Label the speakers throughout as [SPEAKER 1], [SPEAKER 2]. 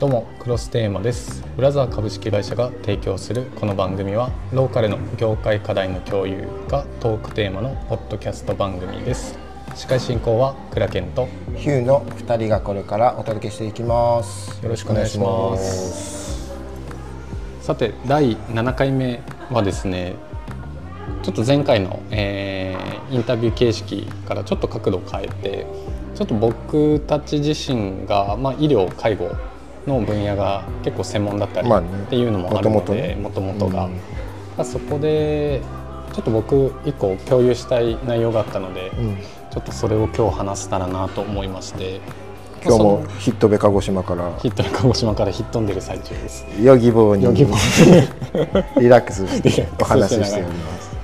[SPEAKER 1] どうもクロステーマです。ブラザー株式会社が提供するこの番組はローカルの業界課題の共有がトークテーマのポッドキャスト番組です。司会進行は倉健と
[SPEAKER 2] ヒューの2人がこれからお届けしていきます。
[SPEAKER 1] よろしくお願いします。さて第7回目はですねちょっと前回の、えー、インタビュー形式からちょっと角度を変えてちょっと僕たち自身が、まあ、医療介護の分野が結構専門だったりっていうのもあるのでもともとが、うん、そこでちょっと僕一個共有したい内容があったので、うん、ちょっとそれを今日話せたらなと思いまして。
[SPEAKER 2] 今日もヒットベ鹿児島から。
[SPEAKER 1] ヒットベ鹿児島からヒットんでる最中です。
[SPEAKER 2] ヨギボーに リラックスしてお話ししております。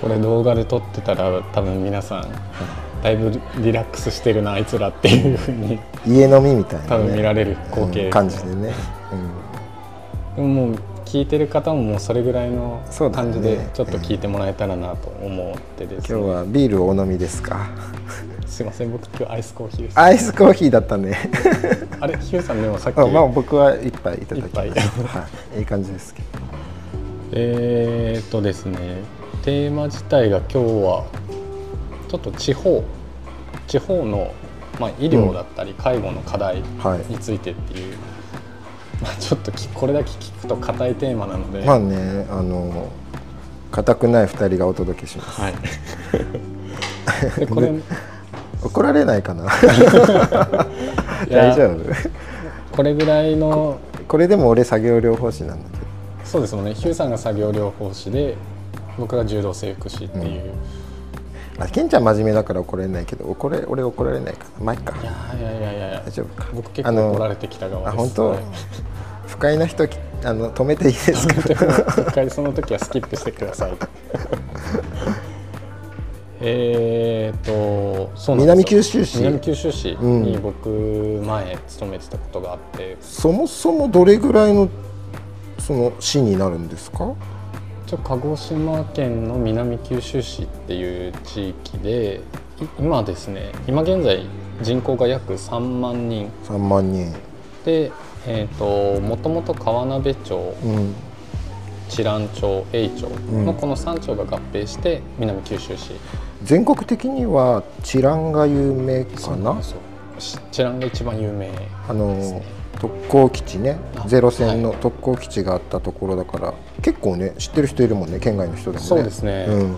[SPEAKER 1] これ動画で撮ってたら多分皆さんだいぶリラックスしてるなあいつらっていうふうに。
[SPEAKER 2] 家飲みみたいな、ね、
[SPEAKER 1] 多分見られる光景、
[SPEAKER 2] うん、感じでね、
[SPEAKER 1] うん、でももう聞いてる方ももうそれぐらいの感じでちょっと聞いてもらえたらなと思ってです、
[SPEAKER 2] ね、今日はビールお飲みですか？
[SPEAKER 1] すいません僕今日アイスコーヒーです、
[SPEAKER 2] アイスコーヒーだったね。
[SPEAKER 1] あれ？ヒューさんでもさっき
[SPEAKER 2] まあ僕は一杯いただきますはい、いい感じですけど。
[SPEAKER 1] えー、っとですねテーマ自体が今日はちょっと地方地方の、まあ、医療だったり介護の課題についてっていう、まあ、ちょっとこれだけ聞くと硬いテーマなので。
[SPEAKER 2] まあねあの硬くない2人がお届けします。はい、でこれ怒られないかな？大丈夫？
[SPEAKER 1] これぐらいの
[SPEAKER 2] これでも俺作業療法士なんだけど。
[SPEAKER 1] そうですもんね。ヒューさんが作業療法士で僕が柔道整復師っていう、うん
[SPEAKER 2] あケンちゃん真面目だから怒れないけど怒れ俺怒られないかなまあいいか。
[SPEAKER 1] いやいやいやいや
[SPEAKER 2] 大丈夫か。
[SPEAKER 1] 僕結構怒られてきた側
[SPEAKER 2] です。あ本当、はい、不快な人あの止めていいですか？
[SPEAKER 1] 一回その時はスキップしてください。えっと
[SPEAKER 2] そう南九州市？
[SPEAKER 1] 南九州市に僕前勤めてたことがあって、
[SPEAKER 2] うん、そもそもどれぐらいのその市になるんですか？
[SPEAKER 1] 一応鹿児島県の南九州市っていう地域で今ですね今現在人口が約3万人。
[SPEAKER 2] 3万人。
[SPEAKER 1] でえーと、もともと川鍋町、うん、知覧町永町のこの3町が合併して南九州市、
[SPEAKER 2] 全国的には知覧が有名かな？
[SPEAKER 1] 知覧が一番有名、ね、
[SPEAKER 2] あの特攻基地ね。ゼロ戦の特攻基地があったところだから、はい、結構ね知ってる人いるもんね県外の人でもね。
[SPEAKER 1] そうですね、うん、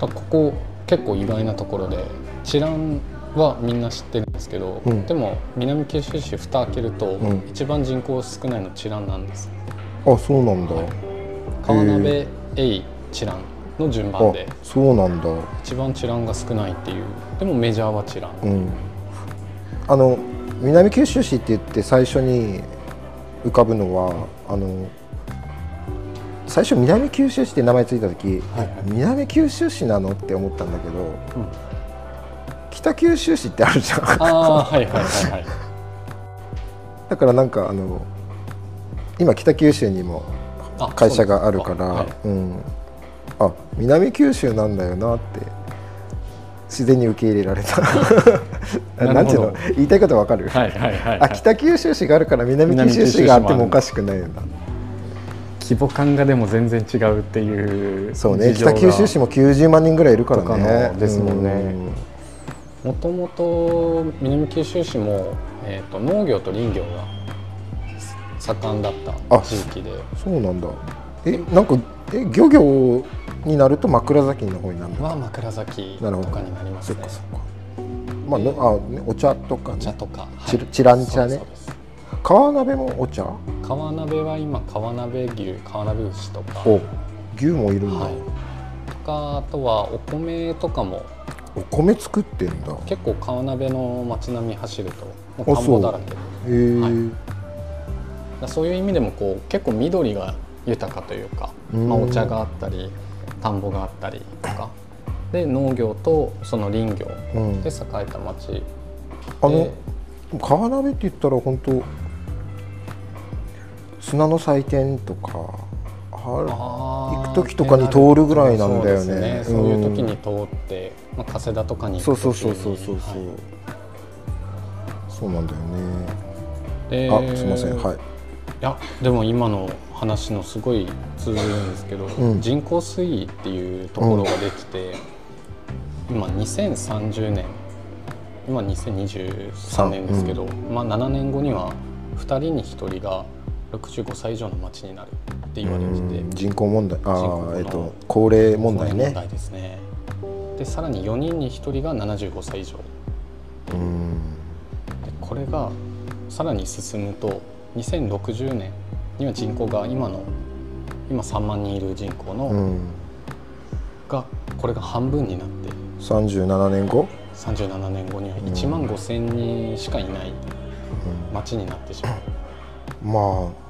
[SPEAKER 1] ここ結構意外なところで知らんはみんな知ってるんですけど、うん、でも南九州市蓋開けると、うん、一番人口少ないの知覧なんです。
[SPEAKER 2] あそうなんだ、はい、
[SPEAKER 1] 川鍋永知覧の順番で。
[SPEAKER 2] そうなんだ。
[SPEAKER 1] 一番知覧が少ないっていう。でもメジャーは知覧、うん、
[SPEAKER 2] あの南九州市って言って最初に浮かぶのはあの最初南九州市って名前ついた時、はいはい、南九州市なのって思ったんだけど、うん、北九州市ってあるじゃん。
[SPEAKER 1] あはいはいはいはい。
[SPEAKER 2] だからなんかあの今北九州にも会社があるから、はい、うん、あ南九州なんだよなって自然に受け入れられた。なんていうの？言いたいことわかる、はいはいはい、はい、あ北九州市があるから南九州市があってもおかしくないよな
[SPEAKER 1] 規模感がでも全然違うっていう
[SPEAKER 2] そうね北九州市も90万人ぐらいいるからね。
[SPEAKER 1] ですもんね。もともと南九州市も、えーと、農業と林業が盛んだった地域で。
[SPEAKER 2] そうなんだ。えなんかえ漁業になると枕崎の方になる
[SPEAKER 1] のは枕崎とかになりますね。そっかそっか。
[SPEAKER 2] まあ、のあね、お茶とか、ね、
[SPEAKER 1] お茶とか、
[SPEAKER 2] ちちらん茶ね。川鍋もお茶？
[SPEAKER 1] 川鍋は今川鍋牛川鍋牛とか。
[SPEAKER 2] お牛もいるんだ、はい、
[SPEAKER 1] とかあとはお米とかも。
[SPEAKER 2] お米作ってんだ。
[SPEAKER 1] 結構川鍋の街並み走ると田んぼだらけで。へはい、そういう意味でもこう結構緑が豊かというか、まあ、お茶があったり田んぼがあったりとか。で農業とその林業。で栄えた町、うん、
[SPEAKER 2] あの川鍋って言ったら本当砂の祭典とか行く時とかに通るぐらいなんだよね、
[SPEAKER 1] ね、そういう時に通って、まあ、加世田とかに
[SPEAKER 2] そうそうそうそうそうそう、はい、そうなんだよね。えー、あすみません。はい。い
[SPEAKER 1] やでも今の話のすごい通ずるんですけど、うん、人口推移っていうところができて、うん、今2030年今2023年ですけど、うん、まあ、7年後には2人に1人が65歳以上の町になるって言われてて
[SPEAKER 2] 人口問題ああえっ、ー、と高齢問題ね。問題
[SPEAKER 1] ですね。でさらに4人に1人が75歳以上。うん。でこれがさらに進むと2060年には人口が今の今3万人いる人口の、がこれが半分になって
[SPEAKER 2] 37年後
[SPEAKER 1] ？37年後には1万5千人しかいない町になってしまう、
[SPEAKER 2] うん、まあ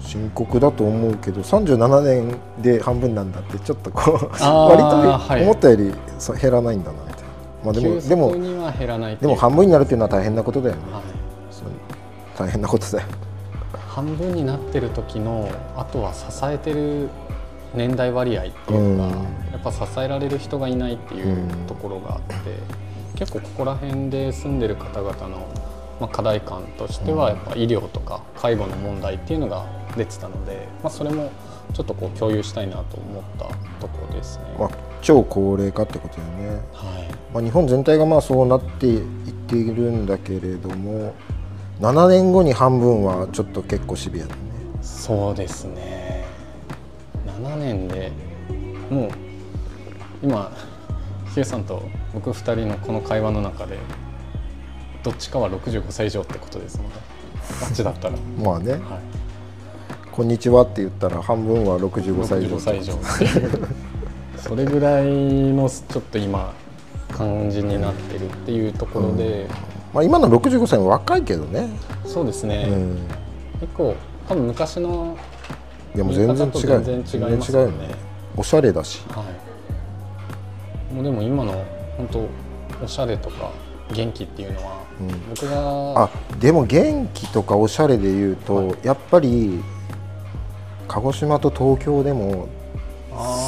[SPEAKER 2] 深刻だと思うけど37年で半分なんだってちょっとこう 割と思ったより減らないんだなみたいな、
[SPEAKER 1] まあ、でもでも
[SPEAKER 2] でも半分になるっていうのは大変なことだよね、はい、大変なことだよ
[SPEAKER 1] 半分になってる時のあとは支えてる年代割合っていうのが、うん、やっぱ支えられる人がいないっていうところがあって、うん、結構ここら辺で住んでる方々の、まあ、課題感としてはやっぱ医療とか介護の問題っていうのが出てたので、まあ、それもちょっとこう共有したいなと思ったところですね。まあ、
[SPEAKER 2] 超高齢化ってことだよね、はい。まあ、日本全体がまあそうなっていっているんだけれども7年後に半分はちょっと結構シビアだね
[SPEAKER 1] そうですね。7年でもう今ヒューさんと僕2人のこの会話の中でどっちかは65歳以上ってことですのであっちだったら。
[SPEAKER 2] まあね、はい、こんにちはって言ったら半分は65歳以上
[SPEAKER 1] 歳以上それぐらいのちょっと今感じになってるっていうところで、うん
[SPEAKER 2] まあ、今の65歳も若いけどね。
[SPEAKER 1] そうですね、うん、結構多分昔の
[SPEAKER 2] いやもう全然違う全然違いますよね。おしゃれだし、は
[SPEAKER 1] い、もうでも今の本当おしゃれとか元気っていうのは、うん、僕が
[SPEAKER 2] あでも元気とかおしゃれでいうと、はい、やっぱり鹿児島と東京でも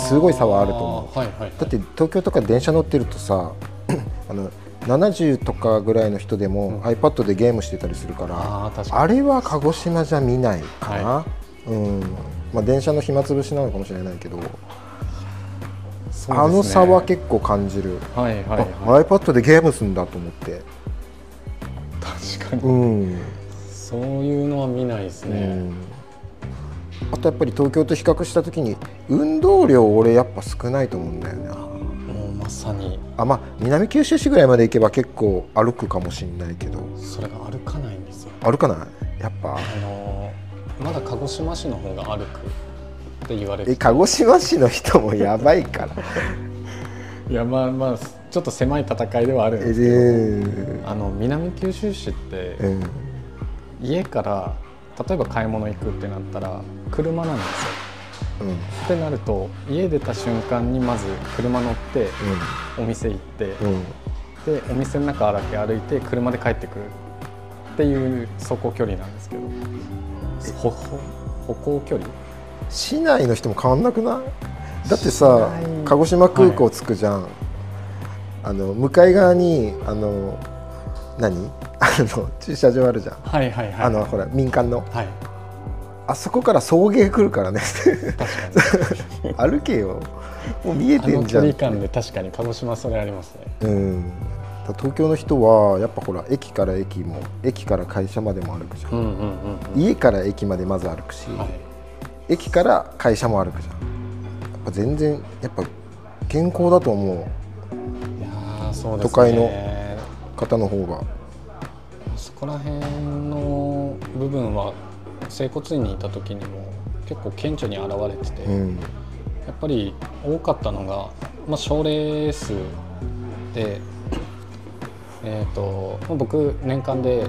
[SPEAKER 2] すごい差はあると思う、はいはいはい、だって東京とか電車乗ってるとさ あの70とかぐらいの人でも iPad でゲームしてたりするから、ああれは鹿児島じゃ見ないかな、はい、うん。まあ、電車の暇つぶしなのかもしれないけど、ね、あの差は結構感じる、はいはいはい、iPad でゲームするんだと思って。
[SPEAKER 1] 確かに、うん、そういうのは見ないですね、うん。
[SPEAKER 2] あとやっぱり東京と比較した時に運動量俺やっぱ少ないと思うんだよね
[SPEAKER 1] まさに。
[SPEAKER 2] あまあ南九州市ぐらいまで行けば結構歩くかもしれないけど。
[SPEAKER 1] それが歩かないんですよ。
[SPEAKER 2] 歩かない？やっぱ。あ
[SPEAKER 1] のまだ鹿児島市の方が歩くって言われて。
[SPEAKER 2] え鹿児島市の人もやばいから。
[SPEAKER 1] いやまあまあちょっと狭い戦いではあるんですけど、えー、あの南九州市って、うん、家から例えば買い物行くってなったら車なんですようん、ってなると家出た瞬間にまず車乗って、お店行って、でお店の中だけ歩いて車で帰ってくる。っていう走行距離なんですけど。歩歩行距離？
[SPEAKER 2] 市内の人も変わんなくない？だってさ鹿児島空港着くじゃん、はい、あの向かい側にあの何？あの 駐車場あるじゃん、
[SPEAKER 1] はいはいはい、
[SPEAKER 2] あのほら民間の、はい、あそこから送迎来るからね。歩けよ。もう見えてんじゃん。距離
[SPEAKER 1] 感で確かに鹿児島それありますね。うん。
[SPEAKER 2] 東京の人はやっぱほら駅から駅も駅から会社までも歩くじゃん。うんうんうんうん、家から駅までまず歩くし、はい、駅から会社も歩くじゃん。やっぱ全然やっぱ健康だと思う。いやそうです、ね、都会の方の方が。
[SPEAKER 1] そこら辺の部分は整骨院にいた時にも結構顕著に現れてて、うん、やっぱり多かったのが、まあ、症例数で、えーと、僕年間で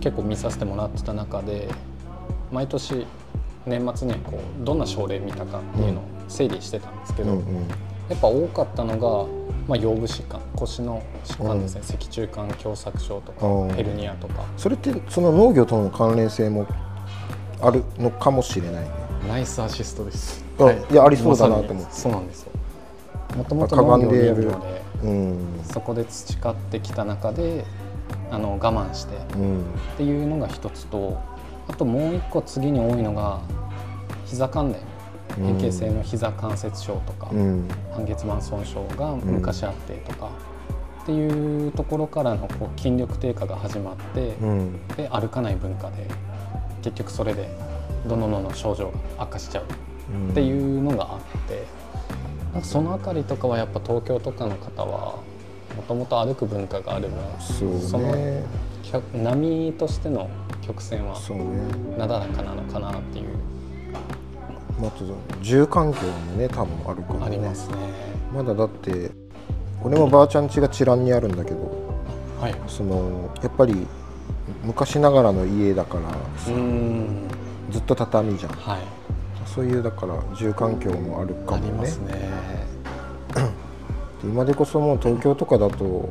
[SPEAKER 1] 結構見させてもらってた中で毎年年末にこうどんな症例見たかっていうのを整理してたんですけど、うんうん、やっぱ多かったのが、まあ、腰部疾患腰の疾患ですね、うん、脊柱管狭窄症とかヘルニアとか。
[SPEAKER 2] それってその農業との関連性もあるのかもしれないね。
[SPEAKER 1] ナイスアシストです、
[SPEAKER 2] はい、いやありそうだなと思って。
[SPEAKER 1] そうなんですよ。もともと農業で、うん、そこで培ってきた中であの我慢してっていうのが一つとあともう一個次に多いのが膝関連。変形性の膝関節症とか、うん、半月板損傷が昔あってとか、うん、っていうところからのこう筋力低下が始まって、うん、で歩かない文化で結局それでどんどんどんどん症状が悪化しちゃうっていうのがあって、なんかその辺りとかはやっぱ東京とかの方はもともと歩く文化があるのそ、ね,、その波としての曲線はなだらかなのかなっていう。
[SPEAKER 2] まあ、住環境もね多分あるかも、ね、
[SPEAKER 1] ありますね。
[SPEAKER 2] まだだって俺もばあちゃん家が知覧にあるんだけど、はい、そのやっぱり昔ながらの家だからずっと畳じゃん、はい、そういうだから住環境もあるかもね。ね。今でこそもう東京とかだと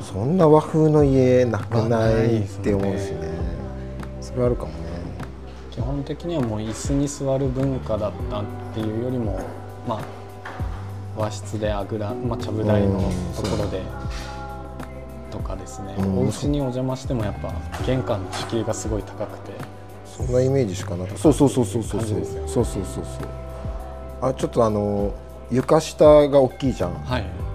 [SPEAKER 2] そんな和風の家なくないって思うしね、ね、それはあるかもね。
[SPEAKER 1] 基本的にはもう椅子に座る文化だったっていうよりもまあ和室であぐら、まあ、ちゃぶ台のところで、とかですね、うん、お家にお邪魔してもやっぱ玄関の敷居がすごい高くて
[SPEAKER 2] そんなイメージしかなかったそうそうそうそうそうそう、そうそうそうあちょっとあの床下が大きいじゃんはい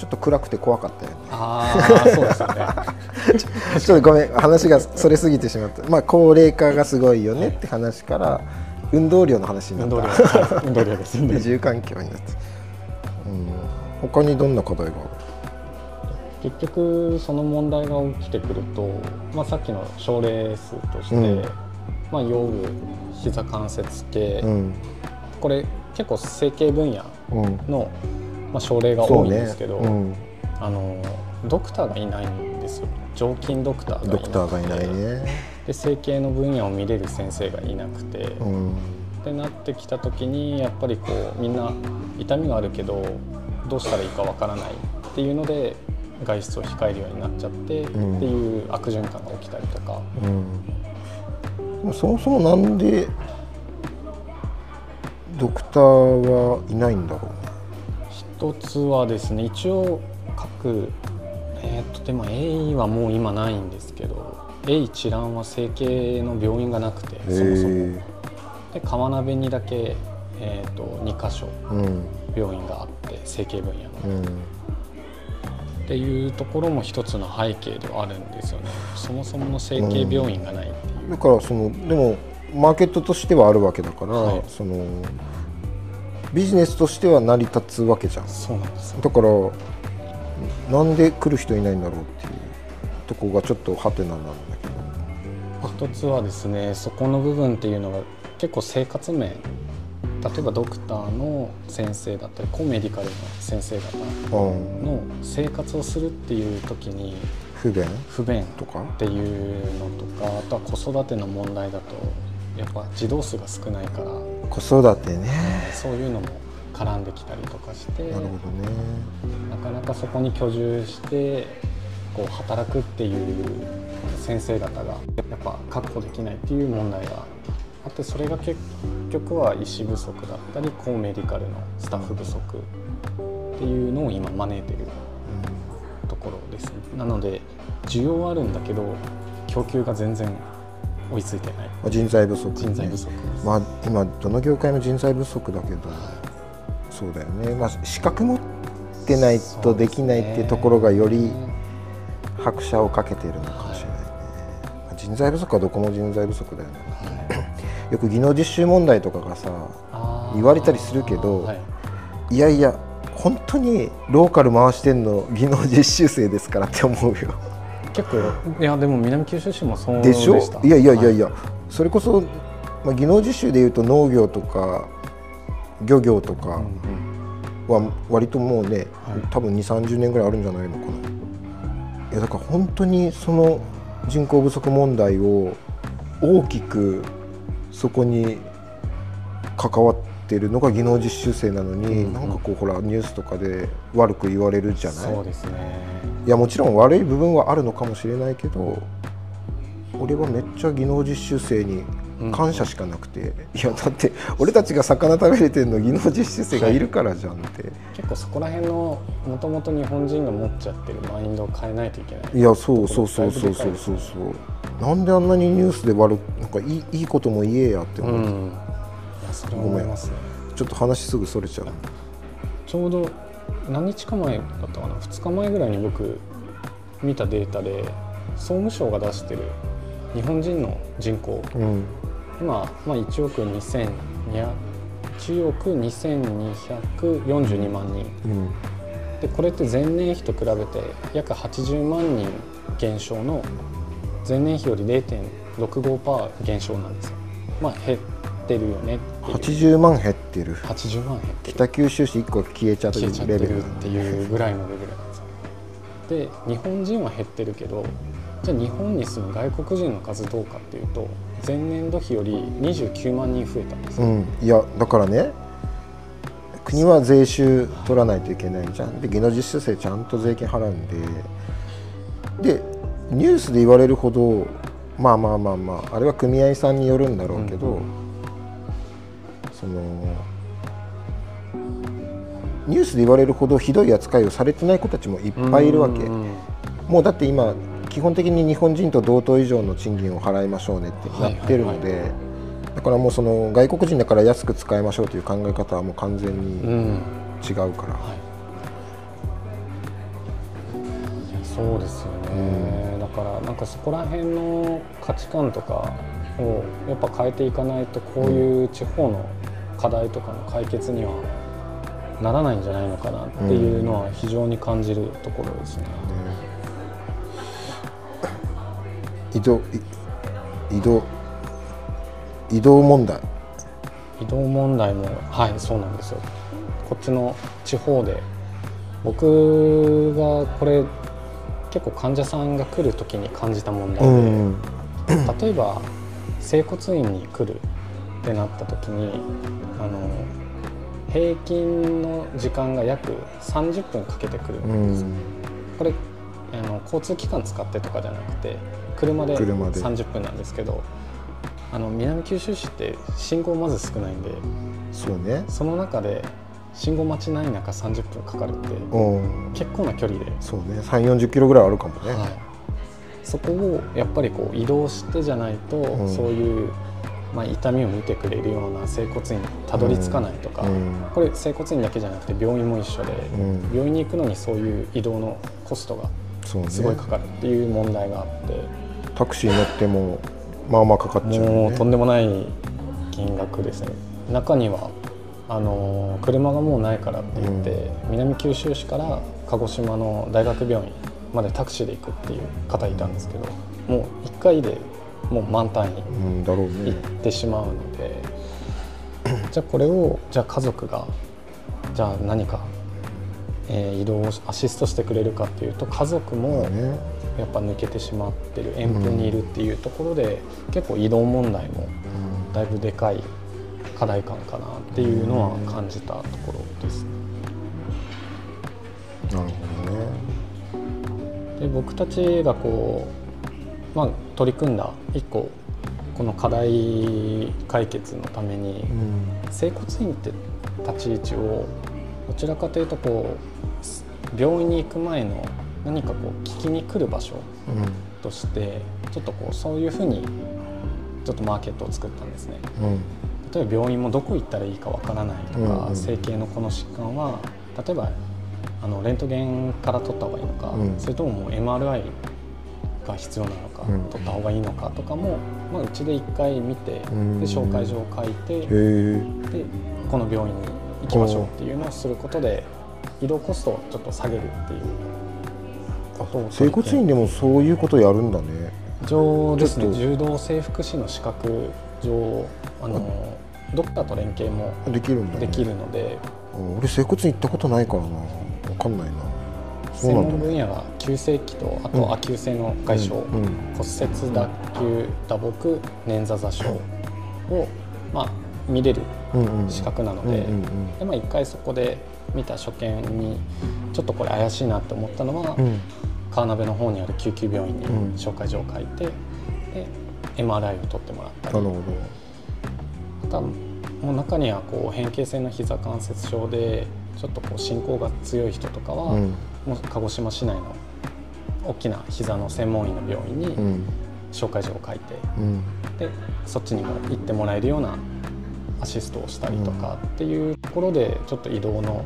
[SPEAKER 2] ちょっと暗くて怖かったよね。
[SPEAKER 1] ああ、そうですね。
[SPEAKER 2] ちょっとごめん、話がそれすぎてしまった。まあ高齢化がすごいよねって話から、運動量の話になった。
[SPEAKER 1] 運動量、はい、運動量です、ね。
[SPEAKER 2] 移住環境になって。うん。他にどんな課題が？ある？
[SPEAKER 1] 結局その問題が起きてくると、まあさっきの症例数として、うん、まあ腰部、膝関節系、うん、これ結構整形分野の、うん。まあ、症例が多いんですけど、ね。うん、あのドクターがいないんですよ。常勤ドクター
[SPEAKER 2] がドクターがいないね。
[SPEAKER 1] で整形の分野を見れる先生がいなくて、うん、ってなってきた時にやっぱりこうみんな痛みがあるけどどうしたらいいかわからないっていうので外出を控えるようになっちゃって、うん、っていう悪循環が起きたりとか、
[SPEAKER 2] うん、そもそもなんでドクターはいないんだろう
[SPEAKER 1] 一つはですね一応各えー、っとでも A はもう今ないんですけど A 一覧は整形の病院がなくてそもそも。で川辺にだけ、えー、っと2箇所病院があって、うん、整形分野の、うん、っていうところも一つの背景ではあるんですよね。そもそもの整形病院がないっていう、
[SPEAKER 2] うん、だからそのでもマーケットとしてはあるわけだから、はい、そのビジネスとしては成り立つわけじゃん。
[SPEAKER 1] そうなんです
[SPEAKER 2] だからなんで来る人いないんだろうっていうとこがちょっとハテナなんだけ
[SPEAKER 1] ど。一つはですねそこの部分っていうのが結構生活面例えばドクターの先生だったりコメディカルの先生方の生活をするっていう時に
[SPEAKER 2] 不便？
[SPEAKER 1] 不便とか？っていうのとかあとは子育ての問題だとやっぱ児童数が少ないから。
[SPEAKER 2] 子育てね。
[SPEAKER 1] そういうのも絡んできたりとかして
[SPEAKER 2] なるほどね。
[SPEAKER 1] なかなかそこに居住してこう働くっていう先生方がやっぱ確保できないっていう問題があってそれが結局は医師不足だったりコーメディカルのスタッフ不足っていうのを今招いてるところです、なので需要はあるんだけど供給が全然追いついてない。
[SPEAKER 2] 人材不足、ね、
[SPEAKER 1] 人材不足
[SPEAKER 2] まあ今どの業界も人材不足だけどそうだよね。まあ資格持ってないとできないっていうところがより拍車をかけているのかもしれないね、はい、人材不足はどこも人材不足だよね、はい、よく技能実習問題とかがさ言われたりするけど、はい、いやいや本当にローカル回してんの技能実習生ですからって思うよ。
[SPEAKER 1] 結構いやでも南九州市もそう
[SPEAKER 2] でしょ？い。やいやいやいや、はい、それこそ、まあ、技能実習でいうと農業とか漁業とかは割ともうね、はい、多分2 3 0年ぐらいあるんじゃないのかな。いやだから本当にその人口不足問題を大きくそこに関わっているのが技能実習生なのに、うんうん、なんかこうほらニュースとかで悪く言われるじゃない？
[SPEAKER 1] そうですね。
[SPEAKER 2] いやもちろん悪い部分はあるのかもしれないけど俺はめっちゃ技能実習生に感謝しかなくて、うん、いやだって俺たちが魚食べれてるの技能実習生がいるからじゃんって、はい、
[SPEAKER 1] 結構そこら辺のもともと日本人が持っちゃってるマインドを変えないといけない。
[SPEAKER 2] いやそうそうそうそうそうそう。そうなんであんなにニュースで悪なんかいいいいことも言えやって思って、うん、いや
[SPEAKER 1] それ思いますね。
[SPEAKER 2] ちょっと話すぐそれちゃう。
[SPEAKER 1] ちょうど何日か前だったかな。2日前ぐらいに僕見たデータで総務省が出してる日本人の人口、うん、今、まあ、1億2200 1億2242万人、うん、でこれって前年比と比べて約80万人減少の前年比より0.65%減少なんですよ。まあ減ってるよねって
[SPEAKER 2] 80万減ってる。
[SPEAKER 1] 80万減って
[SPEAKER 2] る。北九州市1個消えちゃってる
[SPEAKER 1] レベル。っていうぐらいのレベルで日本人は減ってるけどじゃあ日本に住む外国人の数どうかっていうと前年度比より29万人増えたんです、
[SPEAKER 2] うん、いやだからね国は税収取らないといけないじゃん。で技能実習生ちゃんと税金払うんで。でニュースで言われるほどまあまあまあまああれは組合さんによるんだろうけど、うん、そのニュースで言われるほどひどい扱いをされてない子たちもいっぱいいるわけ、もうだって今基本的に日本人と同等以上の賃金を払いましょうねってなってるので、だからもうその外国人だから安く使いましょうという考え方はもう完全に違うから、うんはい、
[SPEAKER 1] そうですよね、うん、だからなんかそこら辺の価値観とかをやっぱ変えていかないとこういう地方の課題とかの解決にはならないんじゃないのかなっていうのは非常に感じる。ところですね。
[SPEAKER 2] 移動移動移動問題。
[SPEAKER 1] 移動問題もはいそうなんですよ。こっちの地方で僕がこれ結構患者さんが来る時に感じた問題で、うん、例えば整骨院に来るってなった時にあの平均の時間が約30分かけてくるんです、うん、これあの交通機関使ってとかじゃなくて車で30分なんですけどあの南九州市って信号まず少ないんで
[SPEAKER 2] そうね。
[SPEAKER 1] その中で信号待ちない中30分かかるって結構な距離で。
[SPEAKER 2] そうね。3 4 0キロぐらいあるかもね、はい、
[SPEAKER 1] そこをやっぱりこう移動してじゃないと、うん、そういうまあ、痛みを見てくれるような整骨院にたどり着かないとか、うん、これ整骨院だけじゃなくて病院も一緒で、うん、病院に行くのにそういう移動のコストがすごいかかるっていう問題があって、
[SPEAKER 2] タクシー乗ってもまあまあかかっちゃう、ね、もう
[SPEAKER 1] とんでもない金額ですね。中にはあの車がもうないからって言って、うん、南九州市から鹿児島の大学病院までタクシーで行くっていう方いたんですけどもう1回でもう満タンに行ってしまうので、うんね、じゃあこれをじゃあ家族がじゃあ何か、えー、移動をアシストしてくれるかっていうと家族もやっぱ抜けてしまってる遠方にいるっていうところで、うん、結構移動問題もだいぶでかい課題感かなっていうのは感じたところです。
[SPEAKER 2] なるほど
[SPEAKER 1] ね。で僕たちがこう、まあ、取り組んだ一個この課題解決のために、うん、整骨院って立ち位置をどちらかというとこう病院に行く前の何かこう聞きに来る場所として、ちょっとこうそういうふうにちょっとマーケットを作ったんですね。例えば病院もどこ行ったらいいかわからないとか、整形のこの疾患は例えばあのレントゲンから取った方がいいのか、それとももう MRI が必要なのか、取った方がいいのかとかも、まあ、うちで一回見て、で紹介状を書いて、でこの病院に行きましょうっていうのをすることで移動コストをちょっと下げるっていう。
[SPEAKER 2] 整骨院でもそういうことやるんだね。
[SPEAKER 1] 上ですね。柔道整復師の資格上あのドクターと連携も
[SPEAKER 2] できるんだ、
[SPEAKER 1] ね、できるので。
[SPEAKER 2] 俺整骨院行ったことないからな。分かんないな
[SPEAKER 1] 専門分野が急性期とあと亜急性の外傷、うん。うん、骨折脱臼打撲捻挫挫傷を、まあ、見れる資格なのでで、まあ、一回そこで見た所見にちょっとこれ怪しいなって思ったのは、川辺の方にある救急病院に紹介状を書いて、で MRI を取ってもらったり。あとはもう中にはこう変形性の膝関節症でちょっとこう進行が強い人とかは、
[SPEAKER 2] ど、うん
[SPEAKER 1] 鹿児島市内の大きな膝の専門医の病院に
[SPEAKER 2] うん。
[SPEAKER 1] 紹介状を書いて、
[SPEAKER 2] うん。
[SPEAKER 1] でそっちにも行ってもらえるようなアシストをしたりとかっていうところでちょっと移動の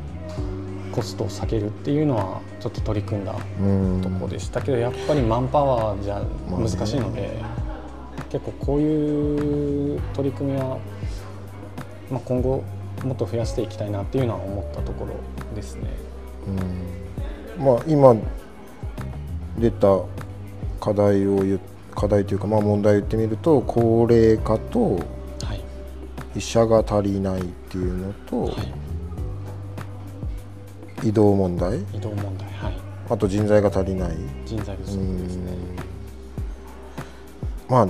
[SPEAKER 1] コストを下げるっていうのはちょっと取り組んだ
[SPEAKER 2] うん。
[SPEAKER 1] ところでしたけどやっぱりマンパワーじゃ難しいので、結構こういう取り組みは、まあ、今後もっと増やしていきたいなっていうのは思ったところですね。
[SPEAKER 2] うんまあ今出た課題を言っ課題というかまあ問題を言ってみると高齢化と
[SPEAKER 1] はい、
[SPEAKER 2] 医者が足りないっていうのと、
[SPEAKER 1] はい、
[SPEAKER 2] 移動問題。
[SPEAKER 1] 移動問題、はい、
[SPEAKER 2] あと人材が足りない。
[SPEAKER 1] 人材不足
[SPEAKER 2] う
[SPEAKER 1] ですね。
[SPEAKER 2] ん。まあ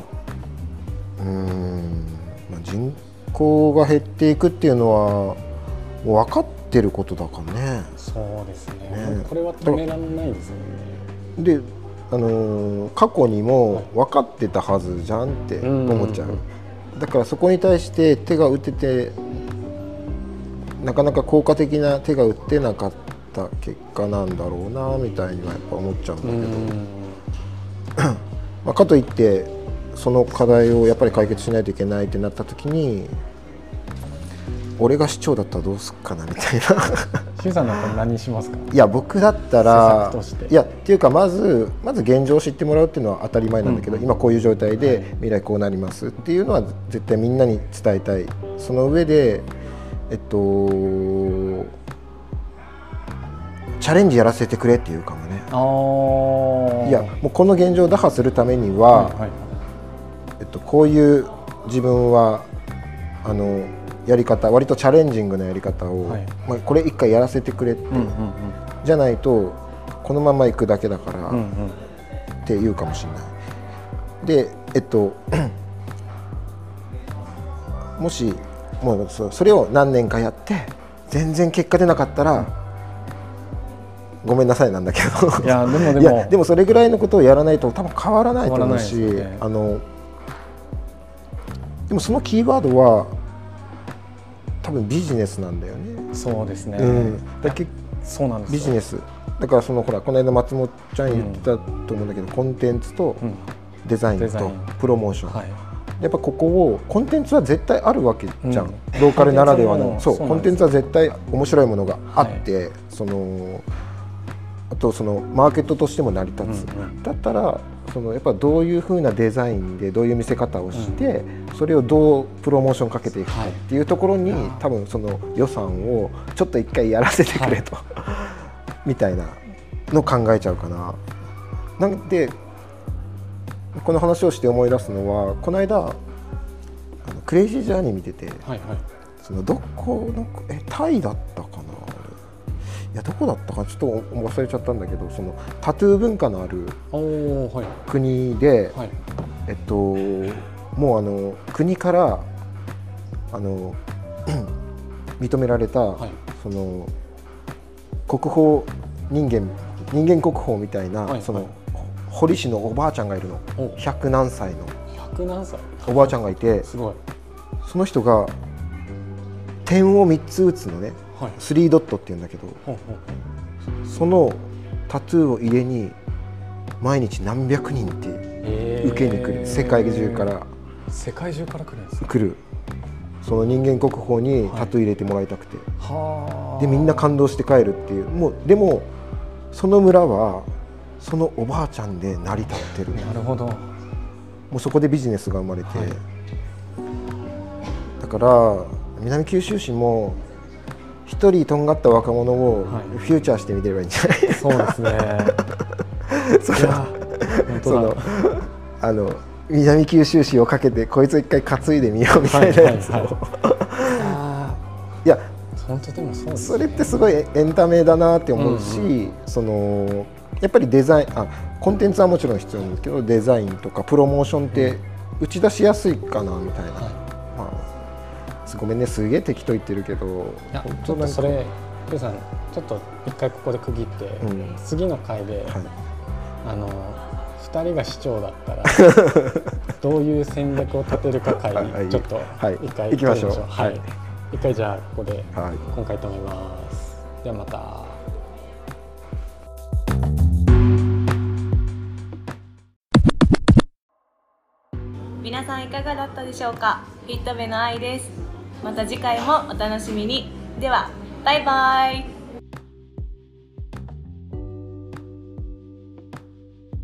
[SPEAKER 2] うん、まあ、人口が減っていくっていうのは分かってることだからね。
[SPEAKER 1] そうですね。
[SPEAKER 2] ね。
[SPEAKER 1] これは止められないですよね。
[SPEAKER 2] で、あのー過去にも分かってたはずじゃんって思っちゃう、
[SPEAKER 1] うん
[SPEAKER 2] だからそこに対して手が打ててなかなか効果的な手が打ってなかった結果なんだろうなみたいにはやっぱ思っちゃうんだけど、
[SPEAKER 1] うん。
[SPEAKER 2] まあ、かといってその課題をやっぱり解決しないといけないってなった時に俺が市長だったらどうすっかなみたいな。
[SPEAKER 1] シさんだったら何しますか？
[SPEAKER 2] いや僕だった
[SPEAKER 1] 施
[SPEAKER 2] ら
[SPEAKER 1] 策として。
[SPEAKER 2] いやっていうかまずまず現状を知ってもらうっていうのは当たり前なんだけど、
[SPEAKER 1] うん。
[SPEAKER 2] 今こういう状態
[SPEAKER 1] はい。
[SPEAKER 2] で未来こうなりますっていうのは絶対みんなに伝えたい。その上でえっとチャレンジやらせてくれっていうかもね。
[SPEAKER 1] ああ。
[SPEAKER 2] いやもうこの現状を打破するためには、
[SPEAKER 1] はいはい。
[SPEAKER 2] えっと、こういう自分はあのやり方割とチャレンジングなやり方を、
[SPEAKER 1] はい。
[SPEAKER 2] まあ、これ一回やらせてくれって、
[SPEAKER 1] うんうん
[SPEAKER 2] じゃないとこのまま行くだけだから、
[SPEAKER 1] うんうん。うん
[SPEAKER 2] って言うかもしれない。でえっと もしもうそそれを何年かやって全然結果出なかったら、ごめんなさいなんだけど。
[SPEAKER 1] いやでもでも。
[SPEAKER 2] でもそれぐらいのことをやらないと多分変わらないと思うし、
[SPEAKER 1] ね。
[SPEAKER 2] あのでもそのキーワードは多分ビジネスなんだよね。
[SPEAKER 1] そうですね。
[SPEAKER 2] うん、だけ
[SPEAKER 1] そうなんですよ。
[SPEAKER 2] ビジネス。だからそのほらこの間松本ちゃん言ってたと思うんだけど、コンテンツと
[SPEAKER 1] うん。
[SPEAKER 2] デザインとプロモーション、
[SPEAKER 1] はい。
[SPEAKER 2] やっぱここをコンテンツは絶対あるわけじゃん、
[SPEAKER 1] うん。
[SPEAKER 2] ローカルならではの。
[SPEAKER 1] コンテンツ
[SPEAKER 2] そうコンテンツは絶対面白いものがあって、そのあとそのマーケットとしても成り立つ、
[SPEAKER 1] うんうん。
[SPEAKER 2] だったらそのやっぱどういうふうなデザインでどういう見せ方をして、それをどうプロモーションかけていくか
[SPEAKER 1] はい
[SPEAKER 2] っていうところに、多分その予算をちょっと一回やらせてくれと、みたいなの考えちゃうかな。なんでこの話をして思い出すのはこの間あのクレイジージャーニー見てて
[SPEAKER 1] はいはい。
[SPEAKER 2] そのどこのえタイだったかな？いやどこだったかちょっと忘れちゃったんだけどそのタトゥー文化のある
[SPEAKER 1] おおはい。
[SPEAKER 2] 国で、
[SPEAKER 1] はい。
[SPEAKER 2] えっともうあの国からあの 認められた、
[SPEAKER 1] はい。
[SPEAKER 2] その国宝人間人間国宝みたいな、
[SPEAKER 1] はい。
[SPEAKER 2] その、
[SPEAKER 1] はい
[SPEAKER 2] 堀市のおばあちゃんがいるの。
[SPEAKER 1] お
[SPEAKER 2] 100何歳の。
[SPEAKER 1] 百何歳。
[SPEAKER 2] おばあちゃんがいて
[SPEAKER 1] すごい。
[SPEAKER 2] その人が点を3つ打つのね
[SPEAKER 1] はい。
[SPEAKER 2] 3ドットっていうんだけどそのタトゥーを家に毎日何百人って
[SPEAKER 1] えー。
[SPEAKER 2] 受けに来る。世界中から。
[SPEAKER 1] 世界中から来るんですか？
[SPEAKER 2] 来る。その人間国宝にタトゥー入れてもらいたくて、
[SPEAKER 1] はあ。
[SPEAKER 2] でみんな感動して帰るっていう。もうでもその村はそのおばあちゃんで成り立ってる。
[SPEAKER 1] なるほど。
[SPEAKER 2] もうそこでビジネスが生まれて、
[SPEAKER 1] はい。
[SPEAKER 2] だから南九州市も一人とんがった若者を
[SPEAKER 1] はい。
[SPEAKER 2] フューチャーしてみてればいいんじゃない、
[SPEAKER 1] そうですね。
[SPEAKER 2] その。あの南九州市をかけてこいつ一回担いでみようみたいなやつを、
[SPEAKER 1] はいはいあ
[SPEAKER 2] い。や
[SPEAKER 1] ー本当でもそ
[SPEAKER 2] それってすごいエンタメだなって思うし、そのやっぱりデザインあコンテンツはもちろん必要なんですけどデザインとかプロモーションって打ち出しやすいかなみたいな、
[SPEAKER 1] はい。
[SPEAKER 2] まあ、ごめんねすげえ適当言ってるけど
[SPEAKER 1] いや
[SPEAKER 2] 本
[SPEAKER 1] ちょ
[SPEAKER 2] 当なんか。
[SPEAKER 1] っとそれゆうさんちょっと一回ここで区切って、
[SPEAKER 2] うん。
[SPEAKER 1] 次の回で、
[SPEAKER 2] はい。
[SPEAKER 1] あの2人が市長だったら どういう戦略を立てるか会ちょっと一回
[SPEAKER 2] 行きましょう。
[SPEAKER 1] はい。一回じゃあここで今回止めます、ではまた。
[SPEAKER 3] 皆さんいかがだったでしょうか？フィットベの愛ですまた次回もお楽しみに。ではバイバイ。